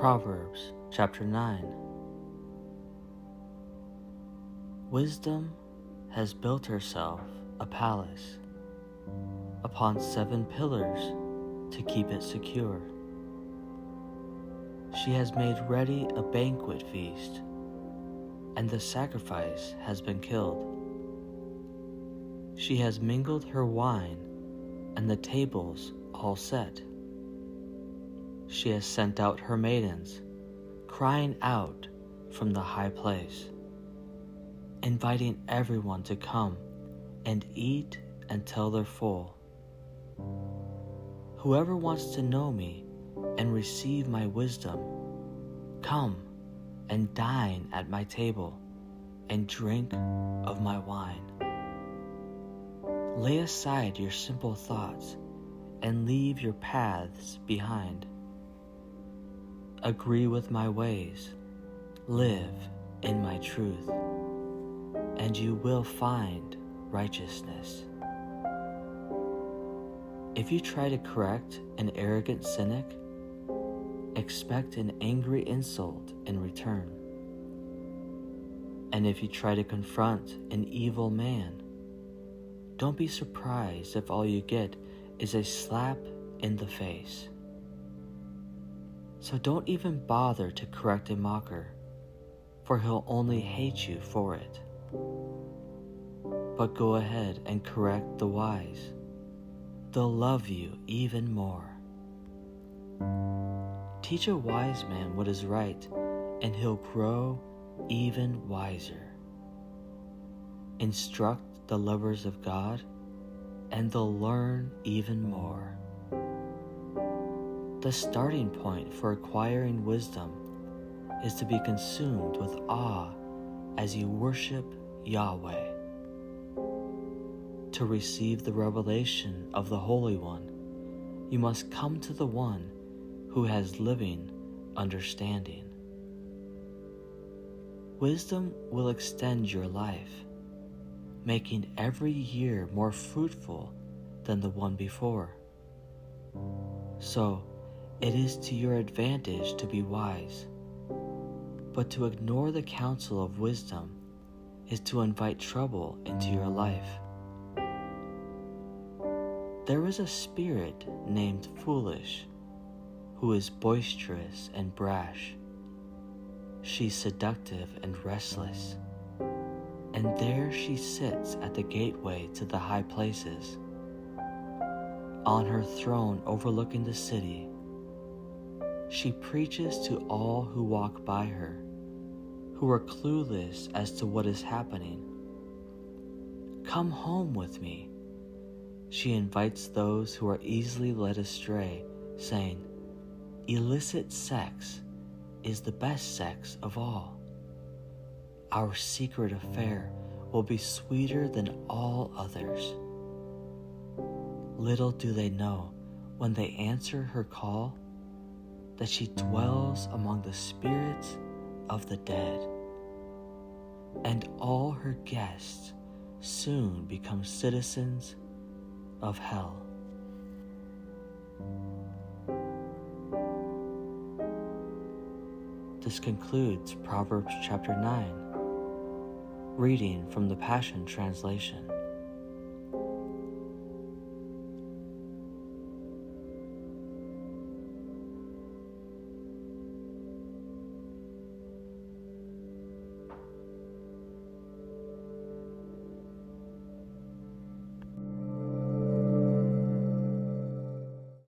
Proverbs chapter 9 Wisdom has built herself a palace upon seven pillars to keep it secure. She has made ready a banquet feast, and the sacrifice has been killed. She has mingled her wine, and the tables all set. She has sent out her maidens, crying out from the high place, inviting everyone to come and eat until they're full. Whoever wants to know me and receive my wisdom, come and dine at my table and drink of my wine. Lay aside your simple thoughts and leave your paths behind. Agree with my ways, live in my truth, and you will find righteousness. If you try to correct an arrogant cynic, expect an angry insult in return. And if you try to confront an evil man, don't be surprised if all you get is a slap in the face. So don't even bother to correct a mocker, for he'll only hate you for it. But go ahead and correct the wise they'll love you even more. Teach a wise man what is right, and he'll grow even wiser. Instruct the lovers of God, and they'll learn even more. The starting point for acquiring wisdom is to be consumed with awe as you worship Yahweh to receive the revelation of the Holy One, you must come to the one who has living understanding. Wisdom will extend your life, making every year more fruitful than the one before. So, it is to your advantage to be wise, but to ignore the counsel of wisdom is to invite trouble into your life. There is a spirit named Foolish who is boisterous and brash. She's seductive and restless, and there she sits at the gateway to the high places. On her throne overlooking the city, she preaches to all who walk by her, who are clueless as to what is happening. Come home with me she invites those who are easily led astray, saying, Illicit sex is the best sex of all. Our secret affair will be sweeter than all others. Little do they know when they answer her call that she dwells among the spirits of the dead, and all her guests soon become citizens of hell. This concludes Proverbs chapter 9, reading from the Passion Translation.